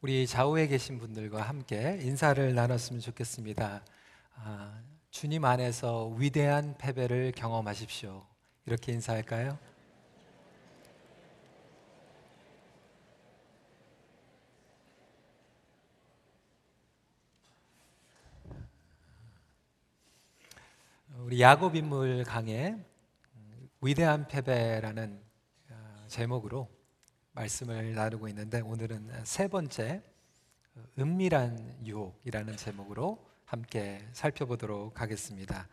우리 좌우에 계신 분들과 함께 인사를 나눴으면 좋겠습니다. 아, 주님 안에서 위대한 패배를 경험하십시오. 이렇게 인사할까요? 우리 야곱 인물 강의 위대한 패배라는 어, 제목으로 말씀을 나누고 있는데 오늘은 세 번째 어, 은밀한 유혹이라는 제목으로 함께 살펴보도록 하겠습니다.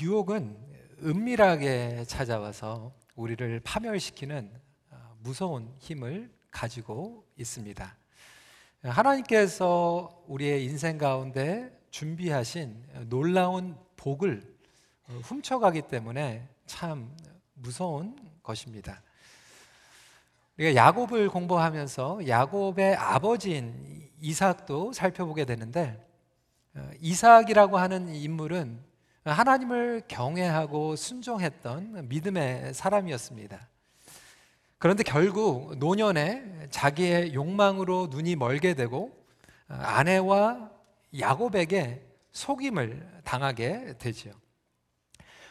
유혹은 은밀하게 찾아와서 우리를 파멸시키는 어, 무서운 힘을 가지고 있습니다. 하나님께서 우리의 인생 가운데 준비하신 놀라운 복을 훔쳐가기 때문에 참 무서운 것입니다. 우리가 야곱을 공부하면서 야곱의 아버지인 이삭도 살펴보게 되는데 어, 이삭이라고 하는 인물은 하나님을 경외하고 순종했던 믿음의 사람이었습니다. 그런데 결국 노년에 자기의 욕망으로 눈이 멀게 되고 어, 아내와 야곱에게 속임을 당하게 되죠.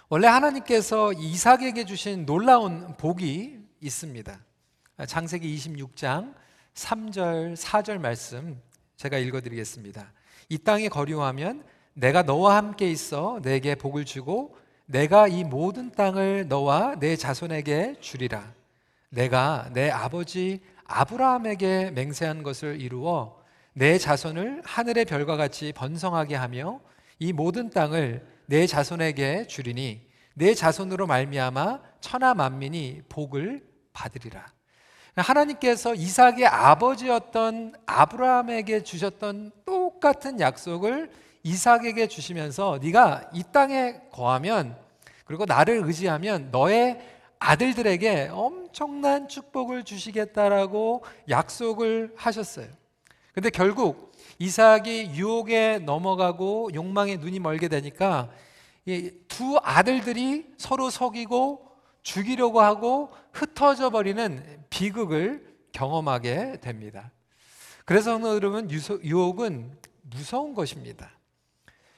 원래 하나님께서 이삭에게 주신 놀라운 복이 있습니다. 창세기 26장 3절 4절 말씀 제가 읽어 드리겠습니다. 이 땅에 거류하면 내가 너와 함께 있어 내게 복을 주고 내가 이 모든 땅을 너와 내 자손에게 주리라. 내가 내 아버지 아브라함에게 맹세한 것을 이루어 내 자손을 하늘의 별과 같이 번성하게 하며 이 모든 땅을 내 자손에게 주리니 내 자손으로 말미암아 천하 만민이 복을 받으리라. 하나님께서 이삭의 아버지였던 아브라함에게 주셨던 똑같은 약속을 이삭에게 주시면서 네가 이 땅에 거하면 그리고 나를 의지하면 너의 아들들에게 엄청난 축복을 주시겠다라고 약속을 하셨어요. 근데 결국 이삭이 유혹에 넘어가고 욕망에 눈이 멀게 되니까 두 아들들이 서로 속이고 죽이려고 하고 흩어져 버리는 비극을 경험하게 됩니다. 그래서 여러분 유혹은 무서운 것입니다.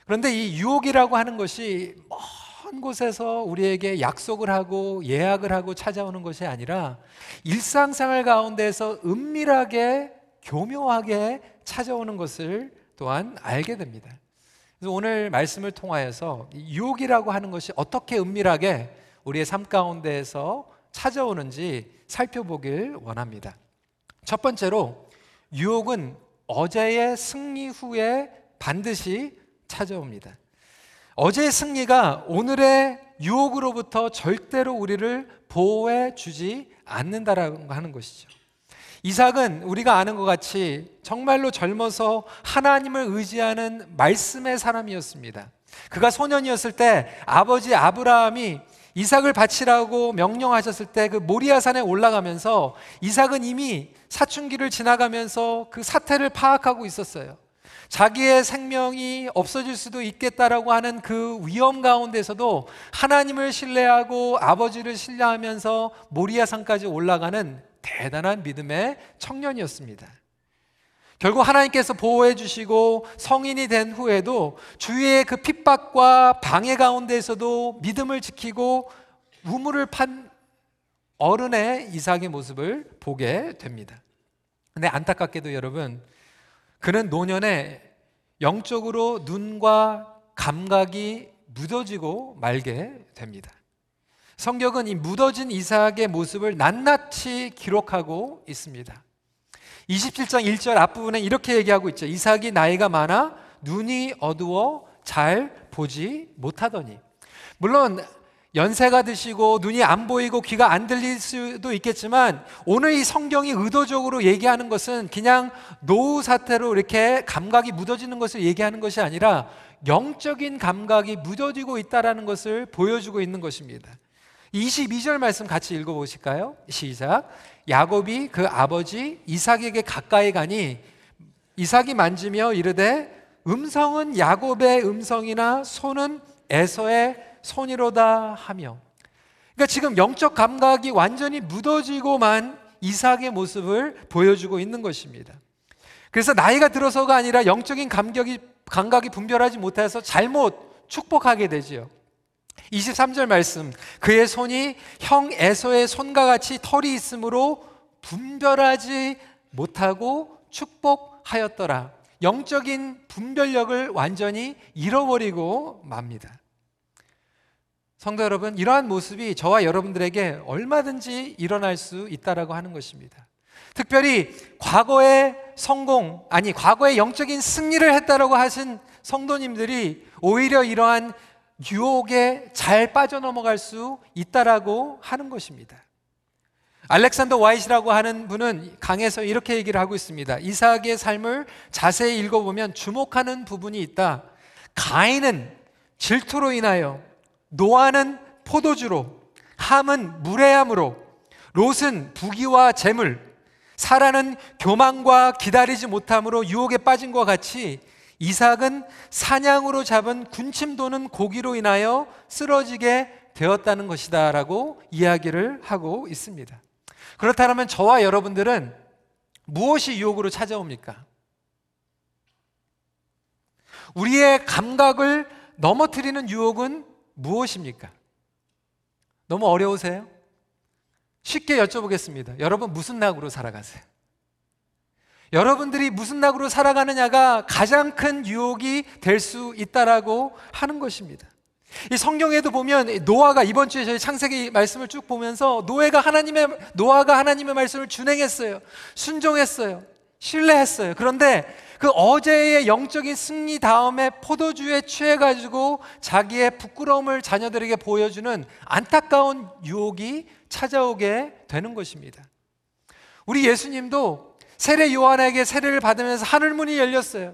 그런데 이 유혹이라고 하는 것이 먼 곳에서 우리에게 약속을 하고 예약을 하고 찾아오는 것이 아니라 일상생활 가운데서 은밀하게 교묘하게 찾아오는 것을 또한 알게 됩니다. 그래서 오늘 말씀을 통하여서 유혹이라고 하는 것이 어떻게 은밀하게 우리의 삶 가운데에서 찾아오는지 살펴보길 원합니다. 첫 번째로 유혹은 어제의 승리 후에 반드시 찾아옵니다. 어제의 승리가 오늘의 유혹으로부터 절대로 우리를 보호해 주지 않는다라고 하는 것이죠. 이삭은 우리가 아는 것 같이 정말로 젊어서 하나님을 의지하는 말씀의 사람이었습니다. 그가 소년이었을 때 아버지 아브라함이 이삭을 바치라고 명령하셨을 때 그 모리아산에 올라가면서 이삭은 이미 사춘기를 지나가면서 그 사태를 파악하고 있었어요. 자기의 생명이 없어질 수도 있겠다라고 하는 그 위험 가운데서도 하나님을 신뢰하고 아버지를 신뢰하면서 모리아산까지 올라가는 대단한 믿음의 청년이었습니다. 결국 하나님께서 보호해 주시고 성인이 된 후에도 주위의 그 핍박과 방해 가운데에서도 믿음을 지키고 우물을 판 어른의 이삭의 모습을 보게 됩니다. 근데 안타깝게도 여러분, 그는 노년에 영적으로 눈과 감각이 묻어지고 말게 됩니다. 성경은 이 묻어진 이삭의 모습을 낱낱이 기록하고 있습니다. 27장 1절 앞부분에 이렇게 얘기하고 있죠. 이삭이 나이가 많아 눈이 어두워 잘 보지 못하더니. 물론 연세가 드시고 눈이 안 보이고 귀가 안 들릴 수도 있겠지만 오늘 이 성경이 의도적으로 얘기하는 것은 그냥 노후 사태로 이렇게 감각이 묻어지는 것을 얘기하는 것이 아니라 영적인 감각이 묻어지고 있다라는 것을 보여주고 있는 것입니다. 22절 말씀 같이 읽어 보실까요? 시작. 야곱이 그 아버지 이삭에게 가까이 가니 이삭이 만지며 이르되 음성은 야곱의 음성이나 손은 에서의 손이로다 하며 그러니까 지금 영적 감각이 완전히 묻어지고만 이삭의 모습을 보여주고 있는 것입니다. 그래서 나이가 들어서가 아니라 영적인 감격이 감각이 분별하지 못해서 잘못 축복하게 되지요. 23절 말씀 그의 손이 형 에서의 손과 같이 털이 있으므로 분별하지 못하고 축복하였더라. 영적인 분별력을 완전히 잃어버리고 맙니다. 성도 여러분, 이러한 모습이 저와 여러분들에게 얼마든지 일어날 수 있다라고 하는 것입니다. 특별히 과거의 성공, 아니 과거의 영적인 승리를 했다라고 하신 성도님들이 오히려 이러한 유혹에 잘 빠져넘어갈 수 있다라고 하는 것입니다. 알렉산더 와이시라고 하는 분은 강에서 이렇게 얘기를 하고 있습니다. 이삭의 삶을 자세히 읽어보면 주목하는 부분이 있다. 가인은 질투로 인하여, 노아는 포도주로, 함은 무례함으로, 롯은 부귀와 재물, 사라는 교만과 기다리지 못함으로 유혹에 빠진 것 같이 이삭은 사냥으로 잡은 군침 도는 고기로 인하여 쓰러지게 되었다는 것이다 라고 이야기를 하고 있습니다. 그렇다면 저와 여러분들은 무엇이 유혹으로 찾아옵니까? 우리의 감각을 넘어뜨리는 유혹은 무엇입니까? 너무 어려우세요? 쉽게 여쭤보겠습니다. 여러분 무슨 낙으로 살아가세요? 여러분들이 무슨 낙으로 살아가느냐가 가장 큰 유혹이 될 수 있다라고 하는 것입니다. 이 성경에도 보면 노아가 이번 주에 저희 창세기 말씀을 쭉 보면서 노아가 하나님의 노아가 하나님의 말씀을 준행했어요. 순종했어요. 신뢰했어요. 그런데 그 어제의 영적인 승리 다음에 포도주에 취해 가지고 자기의 부끄러움을 자녀들에게 보여주는 안타까운 유혹이 찾아오게 되는 것입니다. 우리 예수님도 세례 요한에게 세례를 받으면서 하늘 문이 열렸어요.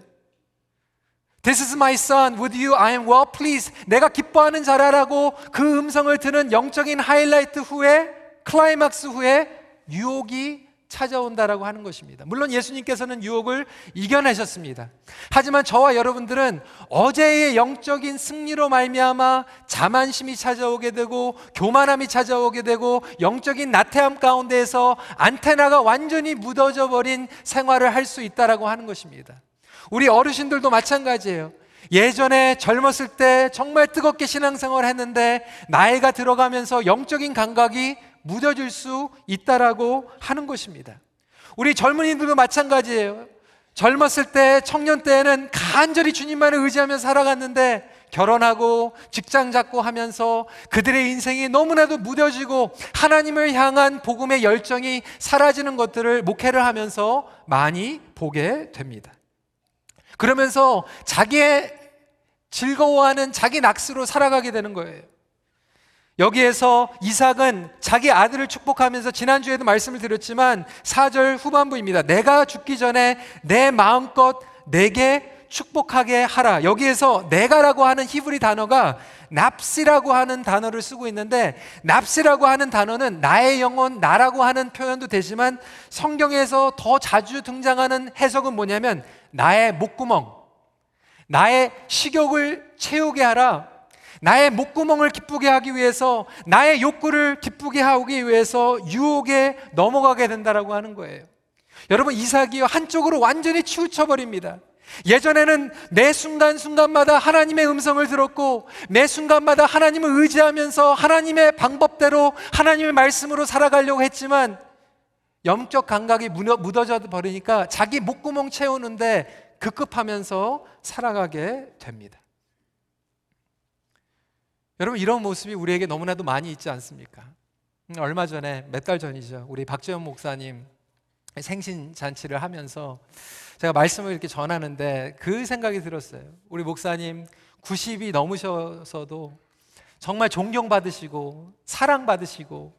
This is my son. With you I am well pleased. 내가 기뻐하는 자라라고 그 음성을 듣는 영적인 하이라이트 후에 클라이막스 후에 유혹이 찾아온다라고 하는 것입니다. 물론 예수님께서는 유혹을 이겨내셨습니다. 하지만 저와 여러분들은 어제의 영적인 승리로 말미암아 자만심이 찾아오게 되고 교만함이 찾아오게 되고 영적인 나태함 가운데에서 안테나가 완전히 무뎌져 버린 생활을 할 수 있다라고 하는 것입니다. 우리 어르신들도 마찬가지예요. 예전에 젊었을 때 정말 뜨겁게 신앙생활을 했는데 나이가 들어가면서 영적인 감각이 묻어질 수 있다라고 하는 것입니다. 우리 젊은이들도 마찬가지예요. 젊었을 때, 청년 때에는 간절히 주님만을 의지하며 살아갔는데 결혼하고 직장 잡고 하면서 그들의 인생이 너무나도 무뎌지고 하나님을 향한 복음의 열정이 사라지는 것들을 목회를 하면서 많이 보게 됩니다. 그러면서 자기의 즐거워하는 자기 낙수로 살아가게 되는 거예요. 여기에서 이삭은 자기 아들을 축복하면서 지난주에도 말씀을 드렸지만 4절 후반부입니다. 내가 죽기 전에 내 마음껏 내게 축복하게 하라. 여기에서 내가라고 하는 히브리 단어가 납시라고 하는 단어를 쓰고 있는데 납시라고 하는 단어는 나의 영혼 나라고 하는 표현도 되지만 성경에서 더 자주 등장하는 해석은 뭐냐면 나의 목구멍 나의 식욕을 채우게 하라. 나의 목구멍을 기쁘게 하기 위해서 나의 욕구를 기쁘게 하기 위해서 유혹에 넘어가게 된다라고 하는 거예요. 여러분 이삭이 한쪽으로 완전히 치우쳐 버립니다. 예전에는 매 순간순간마다 하나님의 음성을 들었고 매 순간마다 하나님을 의지하면서 하나님의 방법대로 하나님의 말씀으로 살아가려고 했지만 영적 감각이 묻어져 버리니까 자기 목구멍 채우는데 급급하면서 살아가게 됩니다. 여러분 이런 모습이 우리에게 너무나도 많이 있지 않습니까? 음, 얼마 전에 몇 달 전이죠. 우리 박재현 목사님 생신 잔치를 하면서 제가 말씀을 이렇게 전하는데 그 생각이 들었어요. 우리 목사님 90이 넘으셔서도 정말 존경받으시고 사랑받으시고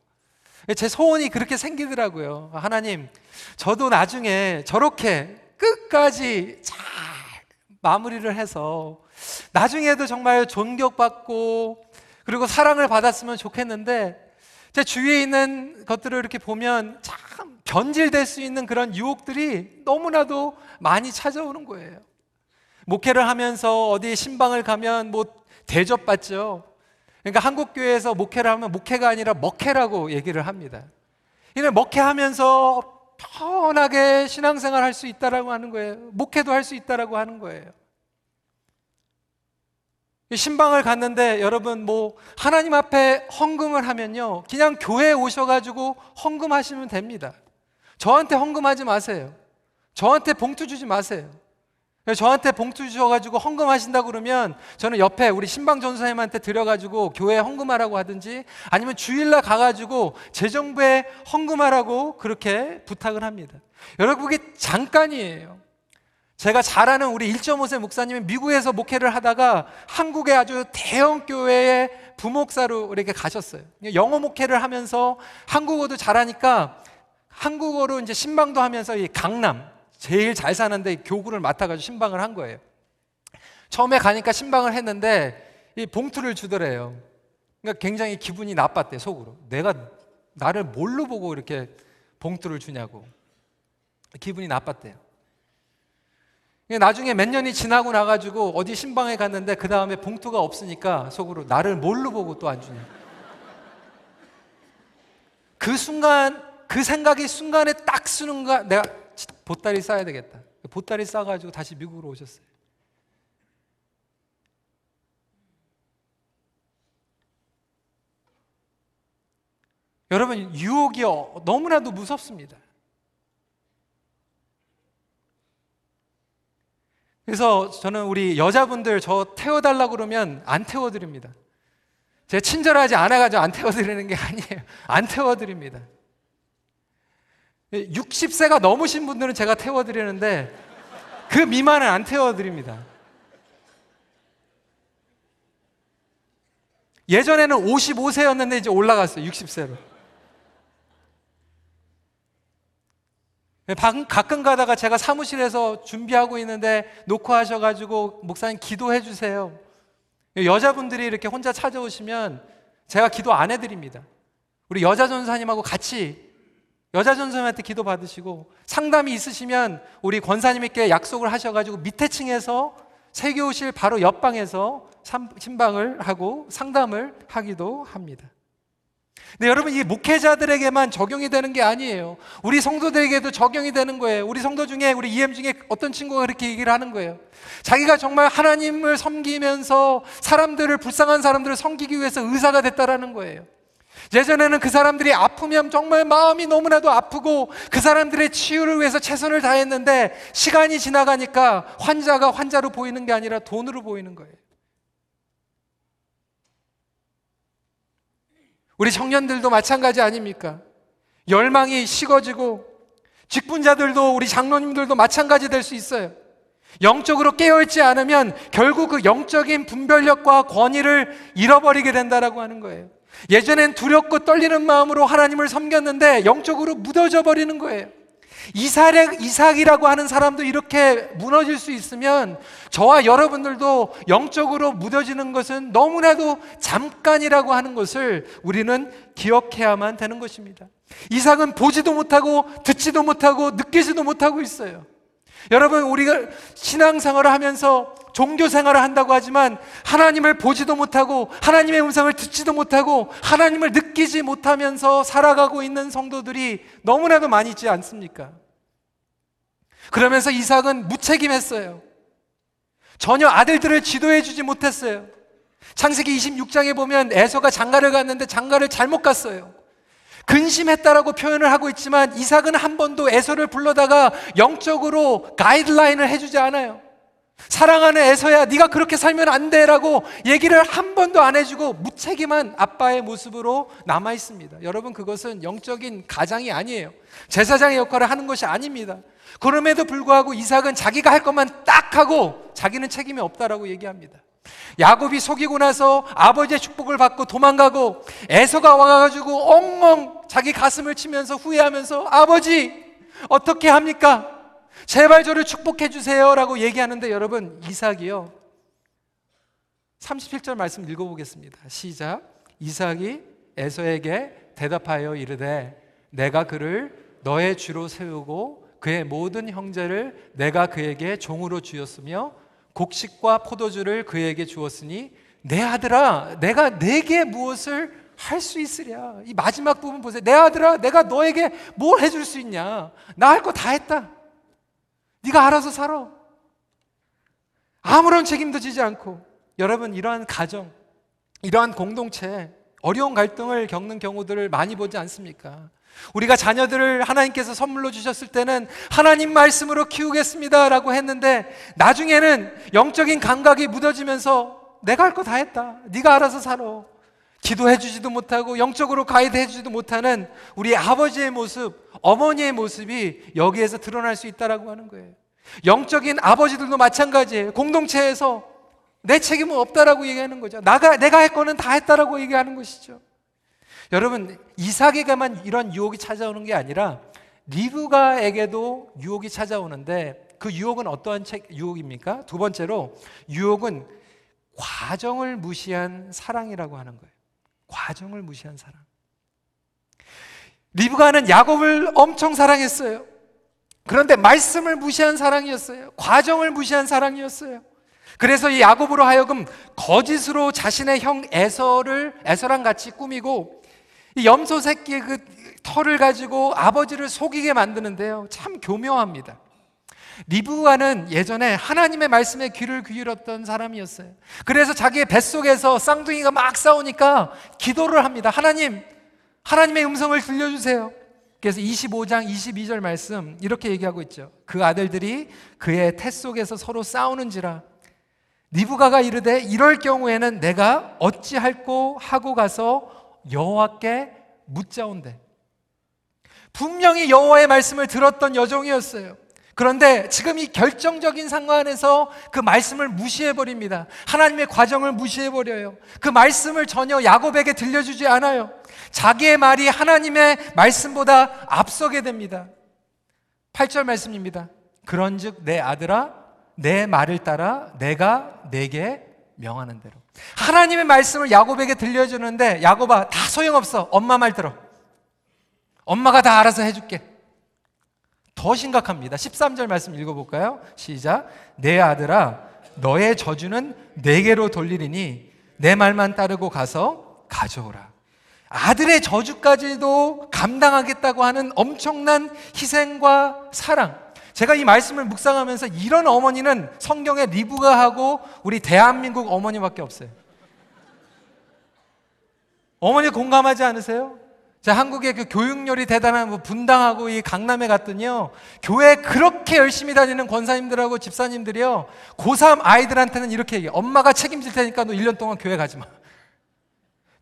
제 소원이 그렇게 생기더라고요. 하나님, 저도 나중에 저렇게 끝까지 잘 마무리를 해서 나중에도 정말 존경받고 그리고 사랑을 받았으면 좋겠는데 제 주위에 있는 것들을 이렇게 보면 참 변질될 수 있는 그런 유혹들이 너무나도 많이 찾아오는 거예요. 목회를 하면서 어디 신방을 가면 뭐 대접받죠. 그러니까 한국 교회에서 목회를 하면 목회가 아니라 먹회라고 얘기를 합니다. 이는 먹회하면서 편하게 신앙생활 할 수 있다라고 하는 거예요. 목회도 할 수 있다라고 하는 거예요. 신방을 갔는데 여러분 뭐 하나님 앞에 헌금을 하면요. 그냥 교회에 오셔가지고 헌금하시면 됩니다. 저한테 헌금하지 마세요. 저한테 봉투 주지 마세요. 저한테 봉투 주셔가지고 헌금하신다 그러면 저는 옆에 우리 신방 전사님한테 드려가지고 교회 헌금하라고 하든지 아니면 주일날 가가지고 재정부에 헌금하라고 그렇게 부탁을 합니다. 여러분 그게 잠깐이에요. 제가 잘 아는 우리 1.5세 목사님이 미국에서 목회를 하다가 한국의 아주 대형 교회의 부목사로 이렇게 가셨어요. 영어 목회를 하면서 한국어도 잘하니까 한국어로 이제 신방도 하면서 이 강남 제일 잘 사는데 교구를 맡아가지고 신방을 한 거예요. 처음에 가니까 신방을 했는데 이 봉투를 주더래요. 그러니까 굉장히 기분이 나빴대 속으로. 내가 나를 뭘로 보고 이렇게 봉투를 주냐고 기분이 나빴대요. 나중에 몇 년이 지나고 나가지고 어디 신방에 갔는데 그 다음에 봉투가 없으니까 속으로 나를 뭘로 보고 또 안 주냐. 그 순간 그 생각이 순간에 딱 쓰는가 내가 보따리 싸야 되겠다. 보따리 싸가지고 다시 미국으로 오셨어요. 여러분 유혹이 너무나도 무섭습니다. 그래서 저는 우리 여자분들 저 태워달라 그러면 안 태워드립니다. 제가 친절하지 않아가지고 안 태워드리는 게 아니에요. 안 태워드립니다. 60세가 넘으신 분들은 제가 태워드리는데 그 미만은 안 태워드립니다. 예전에는 55세였는데 이제 올라갔어요. 60세로. 가끔 가다가 제가 사무실에서 준비하고 있는데 녹화하셔가지고 목사님 기도해 주세요. 여자분들이 이렇게 혼자 찾아오시면 제가 기도 안 해드립니다. 우리 여자 전사님하고 같이 여자 전사님한테 기도 받으시고 상담이 있으시면 우리 권사님께 약속을 하셔가지고 밑에 층에서 세교실 바로 옆방에서 신방을 하고 상담을 하기도 합니다. 근데 여러분 이 목회자들에게만 적용이 되는 게 아니에요. 우리 성도들에게도 적용이 되는 거예요. 우리 성도 중에 우리 EM 중에 어떤 친구가 그렇게 얘기를 하는 거예요. 자기가 정말 하나님을 섬기면서 사람들을 불쌍한 사람들을 섬기기 위해서 의사가 됐다라는 거예요. 예전에는 그 사람들이 아프면 정말 마음이 너무나도 아프고 그 사람들의 치유를 위해서 최선을 다했는데 시간이 지나가니까 환자가 환자로 보이는 게 아니라 돈으로 보이는 거예요. 우리 청년들도 마찬가지 아닙니까? 열망이 식어지고 직분자들도 우리 장로님들도 마찬가지 될 수 있어요. 영적으로 깨어있지 않으면 결국 그 영적인 분별력과 권위를 잃어버리게 된다라고 하는 거예요. 예전엔 두렵고 떨리는 마음으로 하나님을 섬겼는데 영적으로 무뎌져 버리는 거예요. 이삭, 이삭이라고 하는 사람도 이렇게 무너질 수 있으면 저와 여러분들도 영적으로 무뎌지는 것은 너무나도 잠깐이라고 하는 것을 우리는 기억해야만 되는 것입니다. 이삭은 보지도 못하고 듣지도 못하고 느끼지도 못하고 있어요. 여러분, 우리가 신앙생활을 하면서 종교 생활을 한다고 하지만 하나님을 보지도 못하고 하나님의 음성을 듣지도 못하고 하나님을 느끼지 못하면서 살아가고 있는 성도들이 너무나도 많이 있지 않습니까? 그러면서 이삭은 무책임했어요. 전혀 아들들을 지도해 주지 못했어요. 창세기 26장에 보면 에서가 장가를 갔는데 장가를 잘못 갔어요. 근심했다라고 표현을 하고 있지만 이삭은 한 번도 에서를 불러다가 영적으로 가이드라인을 해주지 않아요. 사랑하는 에서야 네가 그렇게 살면 안 돼라고 얘기를 한 번도 안 해주고 무책임한 아빠의 모습으로 남아 있습니다. 여러분 그것은 영적인 가장이 아니에요. 제사장의 역할을 하는 것이 아닙니다. 그럼에도 불구하고 이삭은 자기가 할 것만 딱 하고 자기는 책임이 없다라고 얘기합니다. 야곱이 속이고 나서 아버지의 축복을 받고 도망가고 에서가 와가지고 엉엉 자기 가슴을 치면서 후회하면서 아버지 어떻게 합니까? 제발 저를 축복해 주세요라고 얘기하는데 여러분 이삭이요 37절 말씀 읽어보겠습니다. 시작. 이삭이 에서에게 대답하여 이르되 내가 그를 너의 주로 세우고 그의 모든 형제를 내가 그에게 종으로 주었으며 곡식과 포도주를 그에게 주었으니 내 아들아 내가 내게 무엇을 할 수 있으랴. 이 마지막 부분 보세요. 내 아들아, 내가 너에게 뭘 해줄 수 있냐? 나 할 거 다 했다. 네가 알아서 살아. 아무런 책임도 지지 않고 여러분 이러한 가정, 이러한 공동체 어려운 갈등을 겪는 경우들을 많이 보지 않습니까? 우리가 자녀들을 하나님께서 선물로 주셨을 때는 하나님 말씀으로 키우겠습니다 라고 했는데 나중에는 영적인 감각이 묻어지면서 내가 할 거 다 했다. 네가 알아서 살아. 기도해 주지도 못하고 영적으로 가이드해 주지도 못하는 우리 아버지의 모습, 어머니의 모습이 여기에서 드러날 수 있다라고 하는 거예요. 영적인 아버지들도 마찬가지예요. 공동체에서 내 책임은 없다라고 얘기하는 거죠. 나가 내가 할 거는 다 했다라고 얘기하는 것이죠. 여러분 이삭에게만 이런 유혹이 찾아오는 게 아니라 리브가에게도 유혹이 찾아오는데 그 유혹은 어떠한 책 유혹입니까? 두 번째로 유혹은 과정을 무시한 사랑이라고 하는 거예요. 과정을 무시한 사랑. 리브가는 야곱을 엄청 사랑했어요. 그런데 말씀을 무시한 사랑이었어요. 과정을 무시한 사랑이었어요. 그래서 이 야곱으로 하여금 거짓으로 자신의 형 에서를 에서랑 같이 꾸미고 이 염소 새끼의 그 털을 가지고 아버지를 속이게 만드는데요. 참 교묘합니다. 리브가는 예전에 하나님의 말씀에 귀를 기울였던 사람이었어요. 그래서 자기의 뱃속에서 쌍둥이가 막 싸우니까 기도를 합니다. 하나님, 하나님의 음성을 들려주세요. 그래서 25장 22절 말씀 이렇게 얘기하고 있죠. 그 아들들이 그의 태 속에서 서로 싸우는지라 리브가가 이르되 이럴 경우에는 내가 어찌할꼬 하고 가서 여호와께 묻자온대. 분명히 여호와의 말씀을 들었던 여종이었어요. 그런데 지금 이 결정적인 상황에서 그 말씀을 무시해 버립니다. 하나님의 과정을 무시해 버려요. 그 말씀을 전혀 야곱에게 들려주지 않아요. 자기의 말이 하나님의 말씀보다 앞서게 됩니다. 8절 말씀입니다. 그런즉 내 아들아 내 말을 따라 내가 내게 명하는 대로. 하나님의 말씀을 야곱에게 들려주는데 야곱아 다 소용없어. 엄마 말 들어. 엄마가 다 알아서 해줄게. 더 심각합니다. 13절 말씀 읽어볼까요? 시작. 내 아들아, 너의 저주는 내게로 돌리리니 내 말만 따르고 가서 가져오라. 아들의 저주까지도 감당하겠다고 하는 엄청난 희생과 사랑. 제가 이 말씀을 묵상하면서 이런 어머니는 성경에 리브가 하고 우리 대한민국 어머니밖에 없어요. 어머니 공감하지 않으세요? 자, 한국의 그 교육열이 대단한 뭐 분당하고 이 강남에 갔더니요. 교회 그렇게 열심히 다니는 권사님들하고 집사님들이요. 고3 아이들한테는 이렇게 얘기해. 엄마가 책임질 테니까 너 1년 동안 교회 가지 마.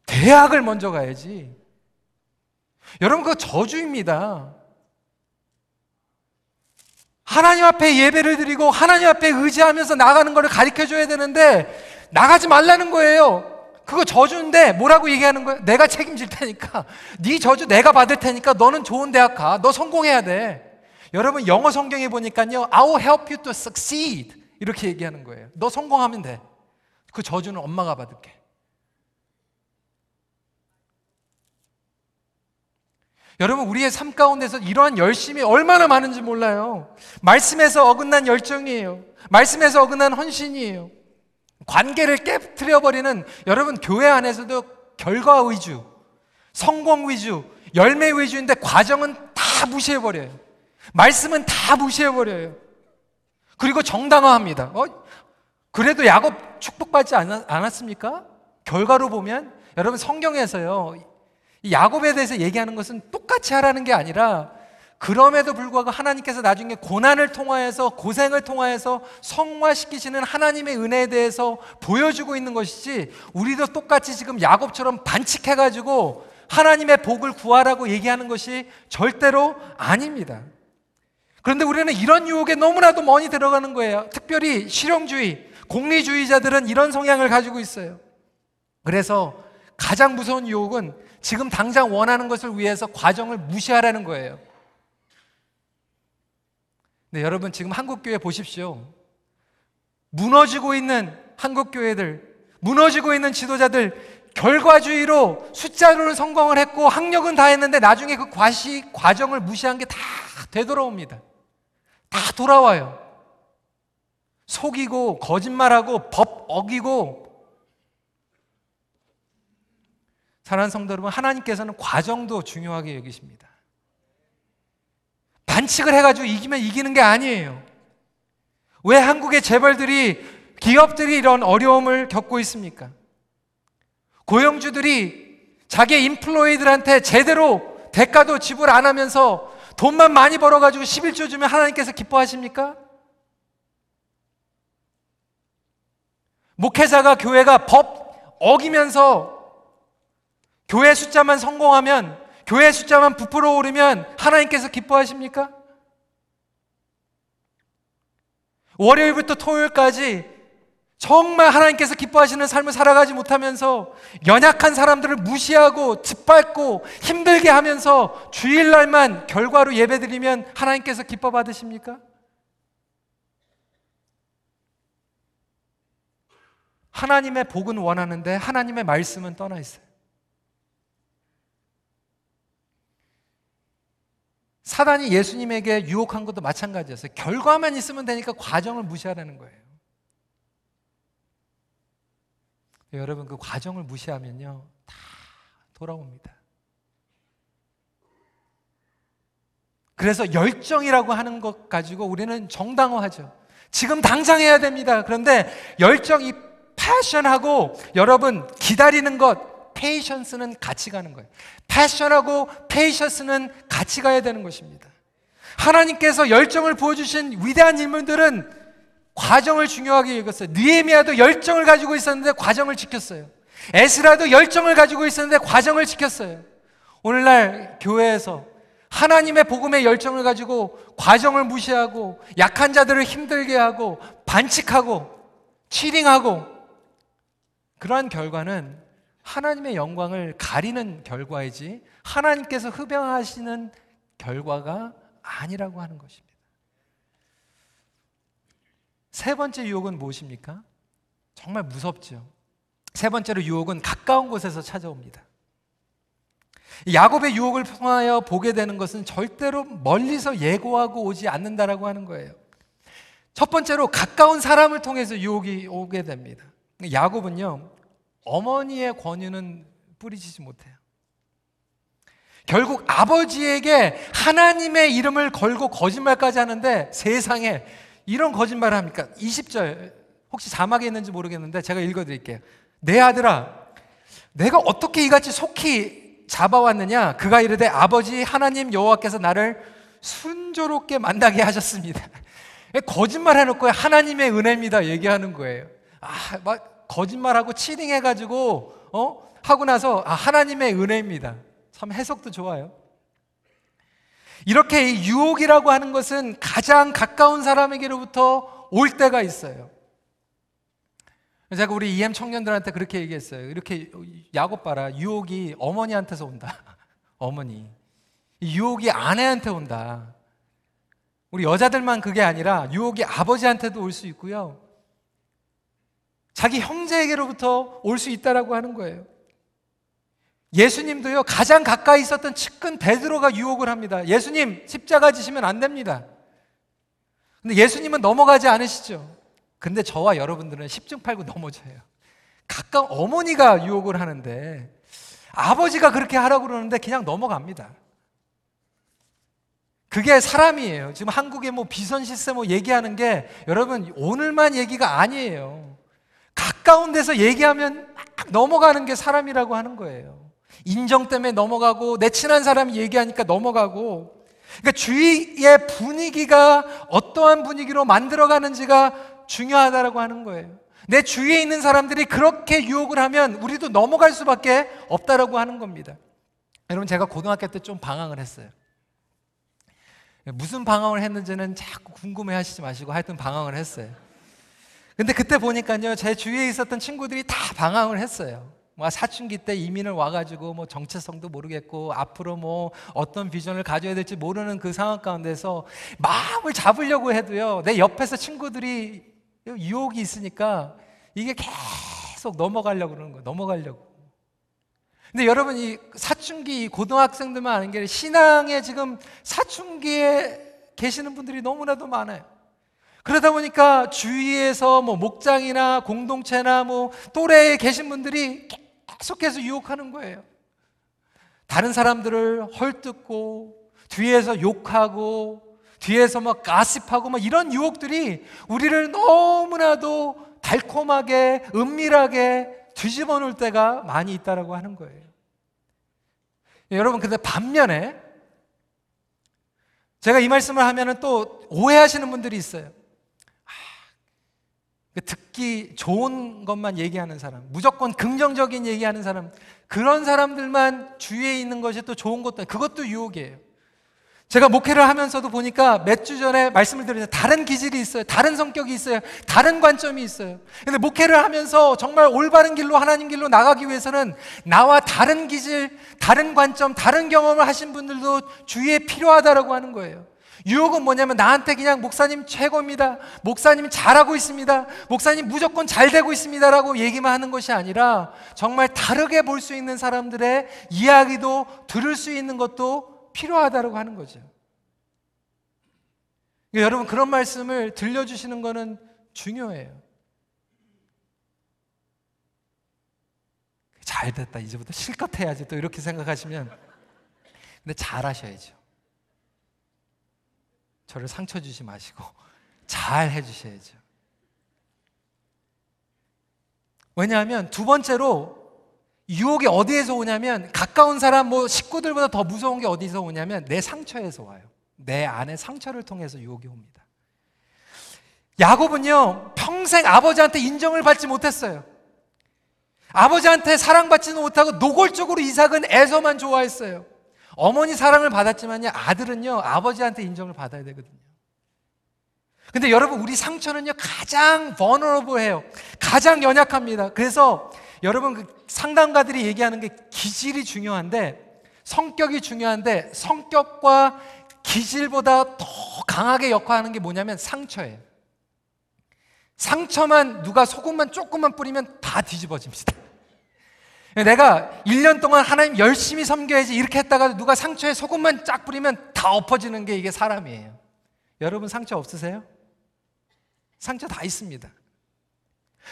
대학을 먼저 가야지. 여러분, 그거 저주입니다. 하나님 앞에 예배를 드리고 하나님 앞에 의지하면서 나가는 것을 가르쳐 줘야 되는데 나가지 말라는 거예요. 그거 저주인데 뭐라고 얘기하는 거야? 내가 책임질 테니까 네 저주 내가 받을 테니까 너는 좋은 대학 가. 너 성공해야 돼. 여러분 영어 성경에 보니까요. I will help you to succeed. 이렇게 얘기하는 거예요. 너 성공하면 돼. 그 저주는 엄마가 받을게. 여러분 우리의 삶 가운데서 이러한 열심이 얼마나 많은지 몰라요. 말씀에서 어긋난 열정이에요. 말씀에서 어긋난 헌신이에요. 관계를 깨뜨려 버리는 여러분 교회 안에서도 결과 위주, 성공 위주, 열매 위주인데 과정은 다 무시해 버려요. 말씀은 다 무시해 버려요. 그리고 정당화합니다. 어? 그래도 야곱 축복받지 않았습니까? 결과로 보면 여러분 성경에서요. 야곱에 대해서 얘기하는 것은 똑같이 하라는 게 아니라 그럼에도 불구하고 하나님께서 나중에 고난을 통하여서 고생을 통하여서 성화시키시는 하나님의 은혜에 대해서 보여주고 있는 것이지 우리도 똑같이 지금 야곱처럼 반칙해 가지고 하나님의 복을 구하라고 얘기하는 것이 절대로 아닙니다. 그런데 우리는 이런 유혹에 너무나도 많이 들어가는 거예요. 특별히 실용주의, 공리주의자들은 이런 성향을 가지고 있어요. 그래서 가장 무서운 유혹은 지금 당장 원하는 것을 위해서 과정을 무시하라는 거예요. 네, 여러분 지금 한국 교회 보십시오. 무너지고 있는 한국 교회들, 무너지고 있는 지도자들, 결과주의로 숫자로는 성공을 했고 학력은 다 했는데 나중에 그 과시, 과정을 무시한 게 다 되돌아옵니다. 다 돌아와요. 속이고, 거짓말하고, 법 어기고, 사랑하는 성도 여러분, 하나님께서는 과정도 중요하게 여기십니다. 반칙을 해가지고 이기면 이기는 게 아니에요. 왜 한국의 재벌들이, 기업들이 이런 어려움을 겪고 있습니까? 고용주들이 자기 인플로이들한테 제대로 대가도 지불 안 하면서 돈만 많이 벌어가지고 11조 주면 하나님께서 기뻐하십니까? 목회자가 교회가 법 어기면서 교회 숫자만 성공하면 교회 숫자만 부풀어 오르면 하나님께서 기뻐하십니까? 월요일부터 토요일까지 정말 하나님께서 기뻐하시는 삶을 살아가지 못하면서 연약한 사람들을 무시하고 짓밟고 힘들게 하면서 주일날만 결과로 예배드리면 하나님께서 기뻐 받으십니까? 하나님의 복은 원하는데 하나님의 말씀은 떠나 있어요. 사단이 예수님에게 유혹한 것도 마찬가지였어요. 결과만 있으면 되니까 과정을 무시하라는 거예요. 여러분 그 과정을 무시하면요 다 돌아옵니다. 그래서 열정이라고 하는 것 가지고 우리는 정당화하죠. 지금 당장 해야 됩니다. 그런데 열정 이 패션하고 여러분 기다리는 것 페이션스는 같이 가는 거예요. 패션하고 페이션스는 같이 가야 되는 것입니다. 하나님께서 열정을 부어주신 위대한 인물들은 과정을 중요하게 여겼어요. 느헤미야도 열정을 가지고 있었는데 과정을 지켰어요. 에스라도 열정을 가지고 있었는데 과정을 지켰어요. 오늘날 교회에서 하나님의 복음의 열정을 가지고 과정을 무시하고 약한 자들을 힘들게 하고 반칙하고 치링하고 그러한 결과는 하나님의 영광을 가리는 결과이지 하나님께서 흡양하시는 결과가 아니라고 하는 것입니다. 세 번째 유혹은 무엇입니까? 정말 무섭죠. 세 번째로 유혹은 가까운 곳에서 찾아옵니다. 야곱의 유혹을 통하여 보게 되는 것은 절대로 멀리서 예고하고 오지 않는다라고 하는 거예요. 첫 번째로 가까운 사람을 통해서 유혹이 오게 됩니다. 야곱은요, 어머니의 권유는 뿌리치지 못해요. 결국 아버지에게 하나님의 이름을 걸고 거짓말까지 하는데 세상에 이런 거짓말을 합니까? 20절 혹시 자막에 있는지 모르겠는데 제가 읽어 드릴게요. 내 아들아, 내가 어떻게 이같이 속히 잡아왔느냐? 그가 이르되 아버지 하나님 여호와께서 나를 순조롭게 만나게 하셨습니다. 거짓말 해놓고 하나님의 은혜입니다 얘기하는 거예요. 아, 막 거짓말하고 치링해가지고 어 하고 나서 아 하나님의 은혜입니다. 참 해석도 좋아요. 이렇게 유혹이라고 하는 것은 가장 가까운 사람에게로부터 올 때가 있어요. 제가 우리 EM 청년들한테 그렇게 얘기했어요. 이렇게 야곱 봐라. 유혹이 어머니한테서 온다. 어머니. 유혹이 아내한테 온다. 우리 여자들만 그게 아니라 유혹이 아버지한테도 올 수 있고요. 자기 형제에게로부터 올 수 있다라고 하는 거예요. 예수님도요, 가장 가까이 있었던 측근 베드로가 유혹을 합니다. 예수님, 십자가 지시면 안 됩니다. 근데 예수님은 넘어가지 않으시죠. 근데 저와 여러분들은 십중팔구 넘어져요. 가까운 어머니가 유혹을 하는데 아버지가 그렇게 하라고 그러는데 그냥 넘어갑니다. 그게 사람이에요. 지금 한국의 뭐 비선 시스템 뭐 얘기하는 게 여러분 오늘만 얘기가 아니에요. 가까운 데서 얘기하면 막 넘어가는 게 사람이라고 하는 거예요. 인정 때문에 넘어가고 내 친한 사람이 얘기하니까 넘어가고 그러니까 주위의 분위기가 어떠한 분위기로 만들어가는지가 중요하다라고 하는 거예요. 내 주위에 있는 사람들이 그렇게 유혹을 하면 우리도 넘어갈 수밖에 없다라고 하는 겁니다. 여러분 제가 고등학교 때 좀 방황을 했어요. 무슨 방황을 했는지는 자꾸 궁금해 하시지 마시고 하여튼 방황을 했어요. 근데 그때 보니까요, 제 주위에 있었던 친구들이 다 방황을 했어요. 뭐 사춘기 때 이민을 와가지고 뭐 정체성도 모르겠고 앞으로 뭐 어떤 비전을 가져야 될지 모르는 그 상황 가운데서 마음을 잡으려고 해도요 내 옆에서 친구들이 유혹이 있으니까 이게 계속 넘어가려고 그러는 거예요 넘어가려고 근데 여러분 이 사춘기 고등학생들만 아는 게 신앙에 지금 사춘기에 계시는 분들이 너무나도 많아요 그러다 보니까 주위에서 뭐 목장이나 공동체나 뭐 또래에 계신 분들이 계속해서 유혹하는 거예요. 다른 사람들을 헐뜯고 뒤에서 욕하고 뒤에서 막 가십하고 막 이런 유혹들이 우리를 너무나도 달콤하게 은밀하게 뒤집어 놓을 때가 많이 있다라고 하는 거예요. 여러분 근데 반면에 제가 이 말씀을 하면은 또 오해하시는 분들이 있어요. 아, 듣기 좋은 것만 얘기하는 사람, 무조건 긍정적인 얘기하는 사람, 그런 사람들만 주위에 있는 것이 또 좋은 것도 그것도 유혹이에요. 제가 목회를 하면서도 보니까 몇 주 전에 말씀을 드리는 다른 기질이 있어요. 다른 성격이 있어요. 다른 관점이 있어요. 근데 목회를 하면서 정말 올바른 길로 하나님 길로 나가기 위해서는 나와 다른 기질, 다른 관점, 다른 경험을 하신 분들도 주위에 필요하다라고 하는 거예요. 유혹은 뭐냐면 나한테 그냥 목사님 최고입니다. 목사님 잘하고 있습니다. 목사님 무조건 잘 되고 있습니다라고 얘기만 하는 것이 아니라 정말 다르게 볼 수 있는 사람들의 이야기도 들을 수 있는 것도 필요하다고 하는 거죠. 그러니까 여러분 그런 말씀을 들려주시는 것은 중요해요. 잘 됐다. 이제부터 실컷 해야지. 또 이렇게 생각하시면. 근데 잘 하셔야죠. 저를 상처 주지 마시고 잘 해주셔야죠. 왜냐하면 두 번째로 유혹이 어디에서 오냐면 가까운 사람 뭐 식구들보다 더 무서운 게 어디서 오냐면 내 상처에서 와요. 내 안에 상처를 통해서 유혹이 옵니다. 야곱은요 평생 아버지한테 인정을 받지 못했어요. 아버지한테 사랑받지는 못하고 노골적으로 이삭은 에서만 좋아했어요. 어머니 사랑을 받았지만요 아들은요 아버지한테 인정을 받아야 되거든요. 근데 여러분 우리 상처는요 가장 vulnerable해요. 가장 연약합니다. 그래서 여러분 그 상담가들이 얘기하는 게 기질이 중요한데 성격이 중요한데 성격과 기질보다 더 강하게 역할하는 게 뭐냐면 상처예요. 상처만 누가 소금만 조금만 뿌리면 다 뒤집어집니다. 내가 1년 동안 하나님 열심히 섬겨야지 이렇게 했다가 누가 상처에 소금만 쫙 뿌리면 다 엎어지는 게 이게 사람이에요. 여러분 상처 없으세요? 상처 다 있습니다.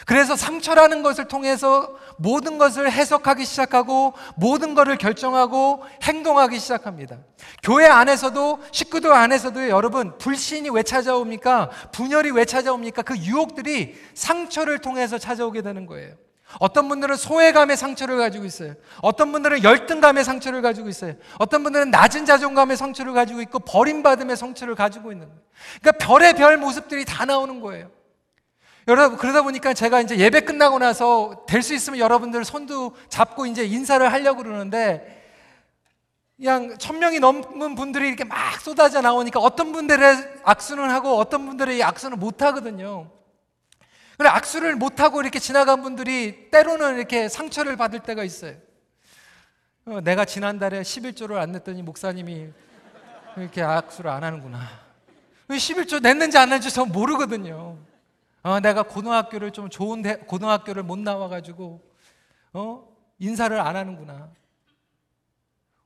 그래서 상처라는 것을 통해서 모든 것을 해석하기 시작하고 모든 것을 결정하고 행동하기 시작합니다. 교회 안에서도 식구들 안에서도 여러분 불신이 왜 찾아옵니까? 분열이 왜 찾아옵니까? 그 유혹들이 상처를 통해서 찾아오게 되는 거예요. 어떤 분들은 소외감의 상처를 가지고 있어요. 어떤 분들은 열등감의 상처를 가지고 있어요. 어떤 분들은 낮은 자존감의 상처를 가지고 있고 버림받음의 상처를 가지고 있는 거예요. 그러니까 별의 별 모습들이 다 나오는 거예요. 여러분 그러다 보니까 제가 이제 예배 끝나고 나서 될 수 있으면 여러분들 손도 잡고 이제 인사를 하려고 그러는데 그냥 천 명이 넘는 분들이 이렇게 막 쏟아져 나오니까 어떤 분들의 악수는 하고 어떤 분들의 악수는 못 하거든요. 그래 악수를 못 하고 이렇게 지나간 분들이 때로는 이렇게 상처를 받을 때가 있어요. 어, 내가 지난달에 11조를 안 냈더니 목사님이 이렇게 악수를 안 하는구나. 11조 냈는지 안 냈는지 저 모르거든요. 어, 내가 고등학교를 좀 좋은 데, 고등학교를 못 나와가지고 어? 인사를 안 하는구나.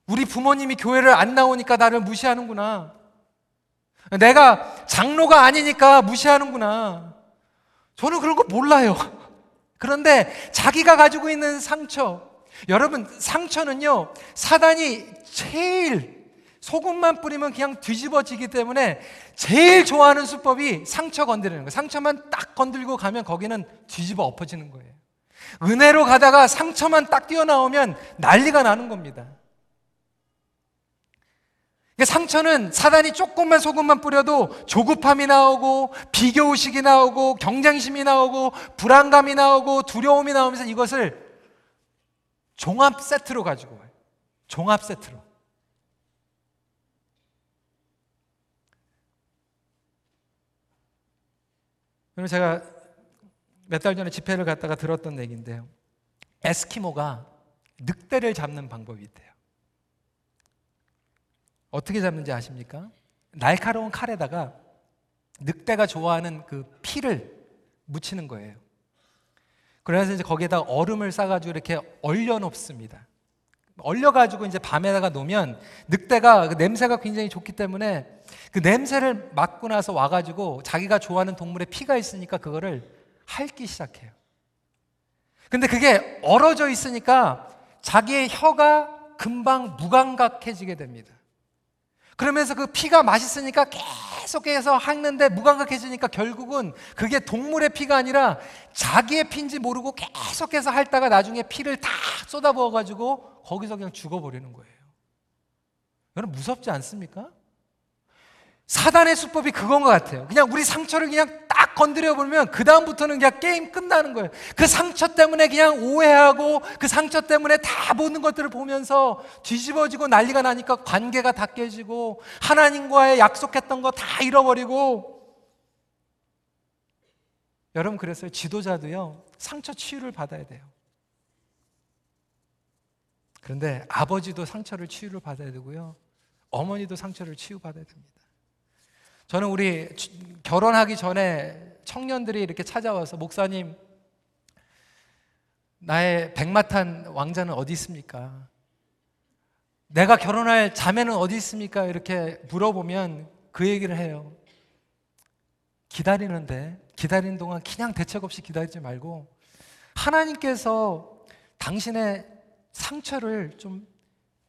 우리 부모님이 교회를 안 나오니까 나를 무시하는구나. 내가 장로가 아니니까 무시하는구나. 저는 그런 거 몰라요. 그런데 자기가 가지고 있는 상처, 여러분, 상처는요, 사단이 제일 소금만 뿌리면 그냥 뒤집어지기 때문에 제일 좋아하는 수법이 상처 건드리는 거예요. 상처만 딱 건들고 가면 거기는 뒤집어 엎어지는 거예요. 은혜로 가다가 상처만 딱 뛰어나오면 난리가 나는 겁니다. 그러니까 상처는 사단이 조금만 소금만 뿌려도 조급함이 나오고 비교 의식이 나오고 경쟁심이 나오고 불안감이 나오고 두려움이 나오면서 이것을 종합 세트로 가지고 와요. 종합 세트로. 그럼 제가 몇 달 전에 집회를 갔다가 들었던 얘기인데요. 에스키모가 늑대를 잡는 방법이 있대요. 어떻게 잡는지 아십니까? 날카로운 칼에다가 늑대가 좋아하는 그 피를 묻히는 거예요. 그래서 이제 거기에다 얼음을 싸가지고 이렇게 얼려 놓습니다. 얼려가지고 이제 밤에다가 놓으면 늑대가 그 냄새가 굉장히 좋기 때문에 그 냄새를 맡고 나서 와가지고 자기가 좋아하는 동물의 피가 있으니까 그거를 핥기 시작해요. 근데 그게 얼어져 있으니까 자기의 혀가 금방 무감각해지게 됩니다. 그러면서 그 피가 맛있으니까 계속해서 핥는데 무감각해지니까 결국은 그게 동물의 피가 아니라 자기의 피인지 모르고 계속해서 핥다가 나중에 피를 다 쏟아부어가지고 거기서 그냥 죽어버리는 거예요. 여러분 무섭지 않습니까? 사단의 수법이 그건 것 같아요. 그냥 우리 상처를 그냥 딱 건드려 보면 그 다음부터는 그냥 게임 끝나는 거예요. 그 상처 때문에 그냥 오해하고 그 상처 때문에 다 모든 것들을 보면서 뒤집어지고 난리가 나니까 관계가 다 깨지고 하나님과의 약속했던 거 다 잃어버리고 여러분 그랬어요. 지도자도요 상처 치유를 받아야 돼요. 그런데 아버지도 상처를 치유를 받아야 되고요. 어머니도 상처를 치유받아야 됩니다. 저는 우리 결혼하기 전에 청년들이 이렇게 찾아와서 목사님 나의 백마탄 왕자는 어디 있습니까? 내가 결혼할 자매는 어디 있습니까? 이렇게 물어보면 그 얘기를 해요. 기다리는데 기다리는 동안 그냥 대책 없이 기다리지 말고 하나님께서 당신의 상처를 좀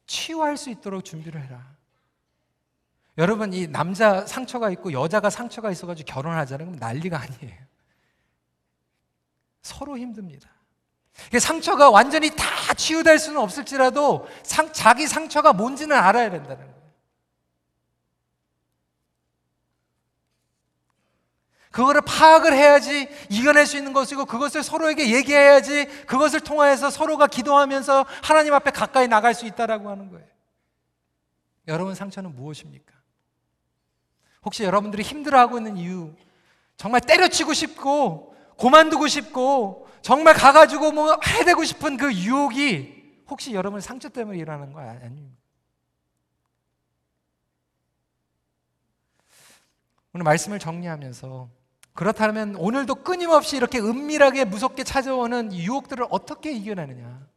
치유할 수 있도록 준비를 해라. 여러분 이 남자 상처가 있고 여자가 상처가 있어가지고 결혼하자는 건 난리가 아니에요. 서로 힘듭니다. 상처가 완전히 다 치유될 수는 없을지라도 상, 자기 상처가 뭔지는 알아야 된다는 거예요. 그거를 파악을 해야지 이겨낼 수 있는 것이고 그것을 서로에게 얘기해야지 그것을 통하여서 서로가 기도하면서 하나님 앞에 가까이 나갈 수 있다라고 하는 거예요. 여러분 상처는 무엇입니까? 혹시 여러분들이 힘들어하고 있는 이유, 정말 때려치고 싶고, 고만두고 싶고, 정말 가가지고 뭐 해대고 싶은 그 유혹이 혹시 여러분 상처 때문에 일어나는 거 아닙니까? 오늘 말씀을 정리하면서 그렇다면 오늘도 끊임없이 이렇게 은밀하게 무섭게 찾아오는 유혹들을 어떻게 이겨내느냐?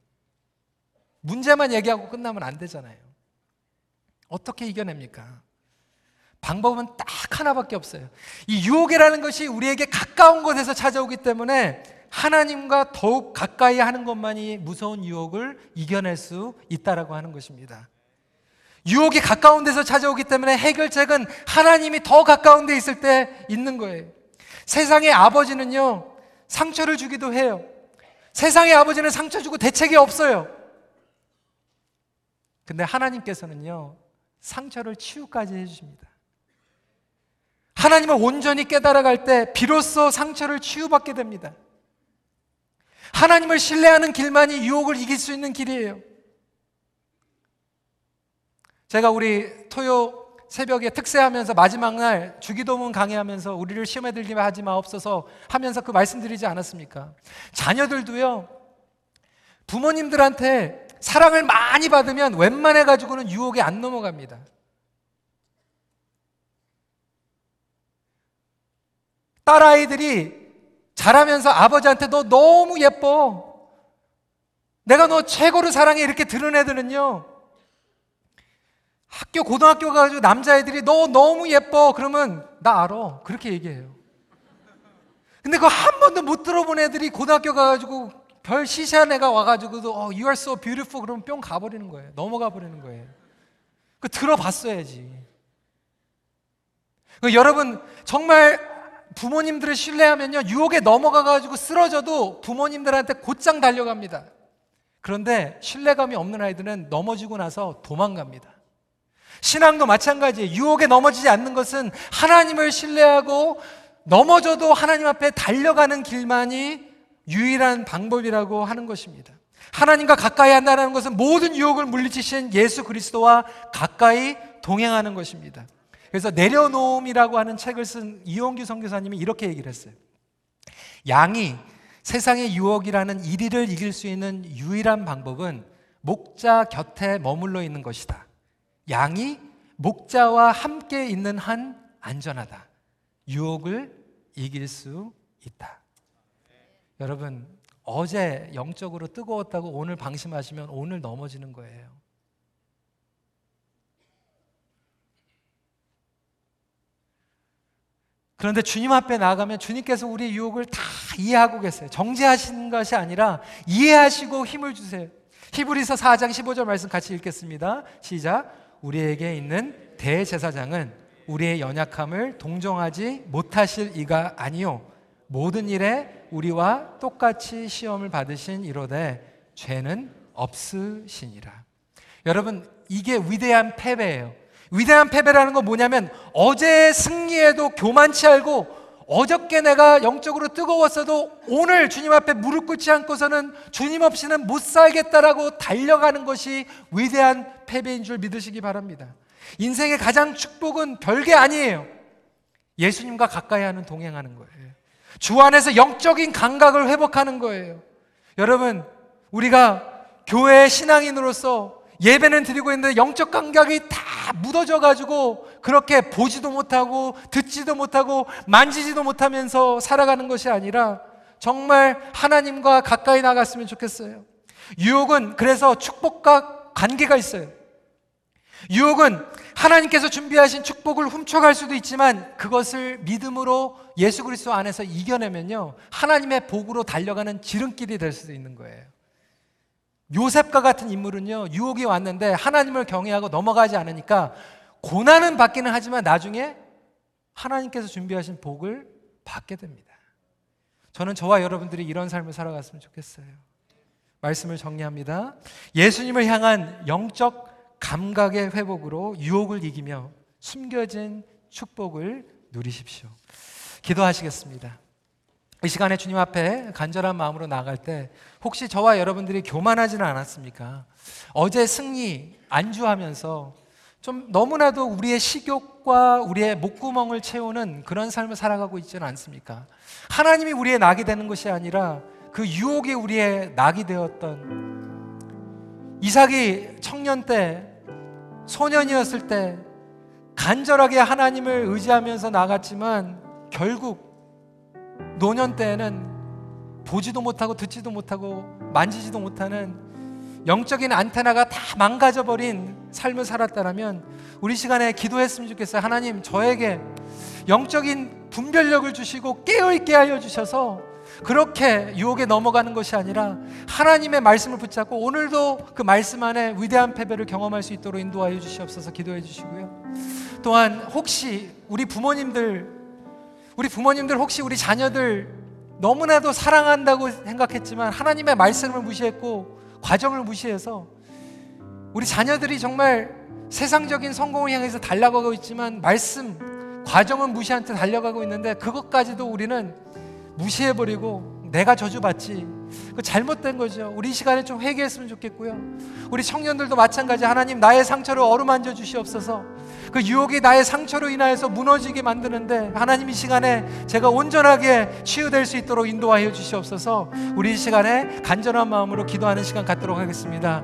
문제만 얘기하고 끝나면 안 되잖아요. 어떻게 이겨냅니까? 방법은 딱 하나밖에 없어요. 이 유혹이라는 것이 우리에게 가까운 곳에서 찾아오기 때문에 하나님과 더욱 가까이 하는 것만이 무서운 유혹을 이겨낼 수 있다라고 하는 것입니다. 유혹이 가까운 데서 찾아오기 때문에 해결책은 하나님이 더 가까운 데 있을 때 있는 거예요. 세상의 아버지는요, 상처를 주기도 해요. 세상의 아버지는 상처 주고 대책이 없어요. 근데 하나님께서는요, 상처를 치유까지 해주십니다. 하나님을 온전히 깨달아갈 때 비로소 상처를 치유받게 됩니다. 하나님을 신뢰하는 길만이 유혹을 이길 수 있는 길이에요. 제가 우리 토요 새벽에 특세하면서 마지막 날 주기도문 강의하면서 우리를 시험에 들게 하지 마옵소서 하면서 그 말씀드리지 않았습니까? 자녀들도요, 부모님들한테 사랑을 많이 받으면 웬만해 가지고는 유혹에 안 넘어갑니다. 딸아이들이 자라면서 아버지한테 너 너무 예뻐. 내가 너 최고로 사랑해. 이렇게 들은 애들은요. 학교, 고등학교 가가지고 남자애들이 너 너무 예뻐. 그러면 나 알아. 그렇게 얘기해요. 근데 그거 한 번도 못 들어본 애들이 고등학교 가가지고 별 시시한 애가 와가지고도 어, you are so beautiful 그러면 뿅 가버리는 거예요. 넘어가 버리는 거예요. 그 들어봤어야지. 그 여러분 정말 부모님들을 신뢰하면요, 유혹에 넘어가가지고 쓰러져도 부모님들한테 곧장 달려갑니다. 그런데 신뢰감이 없는 아이들은 넘어지고 나서 도망갑니다. 신앙도 마찬가지예요. 유혹에 넘어지지 않는 것은 하나님을 신뢰하고 넘어져도 하나님 앞에 달려가는 길만이 유일한 방법이라고 하는 것입니다. 하나님과 가까이 한다는 것은 모든 유혹을 물리치신 예수 그리스도와 가까이 동행하는 것입니다. 그래서 내려놓음이라고 하는 책을 쓴 이용규 선교사님이 이렇게 얘기를 했어요. 양이 세상의 유혹이라는 이리를 이길 수 있는 유일한 방법은 목자 곁에 머물러 있는 것이다. 양이 목자와 함께 있는 한 안전하다. 유혹을 이길 수 있다. 여러분, 어제 영적으로 뜨거웠다고 오늘 방심하시면 오늘 넘어지는 거예요. 그런데 주님 앞에 나가면 주님께서 우리의 유혹을 다 이해하고 계세요. 정죄하시는 것이 아니라 이해하시고 힘을 주세요. 히브리서 4장 15절 말씀 같이 읽겠습니다. 시작. 우리에게 있는 대제사장은 우리의 연약함을 동정하지 못하실 이가 아니요 모든 일에 우리와 똑같이 시험을 받으신 이로되 죄는 없으시니라. 여러분 이게 위대한 패배예요. 위대한 패배라는 건 뭐냐면 어제 승리에도 교만치 않고 어저께 내가 영적으로 뜨거웠어도 오늘 주님 앞에 무릎 꿇지 않고서는 주님 없이는 못 살겠다라고 달려가는 것이 위대한 패배인 줄 믿으시기 바랍니다. 인생의 가장 축복은 별게 아니에요. 예수님과 가까이 하는 동행하는 거예요. 주 안에서 영적인 감각을 회복하는 거예요. 여러분, 우리가 교회 신앙인으로서 예배는 드리고 있는데 영적 감각이 다 묻어져 가지고 그렇게 보지도 못하고 듣지도 못하고 만지지도 못하면서 살아가는 것이 아니라 정말 하나님과 가까이 나갔으면 좋겠어요. 유혹은 그래서 축복과 관계가 있어요. 유혹은 하나님께서 준비하신 축복을 훔쳐갈 수도 있지만 그것을 믿음으로 예수 그리스도 안에서 이겨내면요. 하나님의 복으로 달려가는 지름길이 될 수도 있는 거예요. 요셉과 같은 인물은요, 유혹이 왔는데 하나님을 경외하고 넘어가지 않으니까 고난은 받기는 하지만 나중에 하나님께서 준비하신 복을 받게 됩니다. 저는 저와 여러분들이 이런 삶을 살아갔으면 좋겠어요. 말씀을 정리합니다. 예수님을 향한 영적 감각의 회복으로 유혹을 이기며 숨겨진 축복을 누리십시오. 기도하시겠습니다. 이 시간에 주님 앞에 간절한 마음으로 나갈 때 혹시 저와 여러분들이 교만하지는 않았습니까? 어제 승리 안주하면서 좀 너무나도 우리의 식욕과 우리의 목구멍을 채우는 그런 삶을 살아가고 있지는 않습니까? 하나님이 우리의 낙이 되는 것이 아니라 그 유혹이 우리의 낙이 되었던 이삭이 청년 때 소년이었을 때 간절하게 하나님을 의지하면서 나갔지만 결국 노년 때에는 보지도 못하고 듣지도 못하고 만지지도 못하는 영적인 안테나가 다 망가져 버린 삶을 살았다면 우리 시간에 기도했으면 좋겠어요. 하나님 저에게 영적인 분별력을 주시고 깨어 있게 하여 주셔서 그렇게 유혹에 넘어가는 것이 아니라 하나님의 말씀을 붙잡고 오늘도 그 말씀 안에 위대한 패배를 경험할 수 있도록 인도하여 주시옵소서 기도해 주시고요. 또한 혹시 우리 부모님들 우리 부모님들 혹시 우리 자녀들 너무나도 사랑한다고 생각했지만 하나님의 말씀을 무시했고 과정을 무시해서 우리 자녀들이 정말 세상적인 성공을 향해서 달려가고 있지만 말씀 과정은 무시한 채 달려가고 있는데 그것까지도 우리는 무시해버리고 내가 저주받지 그 잘못된 거죠. 우리 이 시간에 좀 회개했으면 좋겠고요. 우리 청년들도 마찬가지. 하나님 나의 상처를 어루만져 주시옵소서. 그 유혹이 나의 상처로 인하여서 무너지게 만드는데 하나님 이 시간에 제가 온전하게 치유될 수 있도록 인도하여 주시옵소서. 우리 이 시간에 간절한 마음으로 기도하는 시간 갖도록 하겠습니다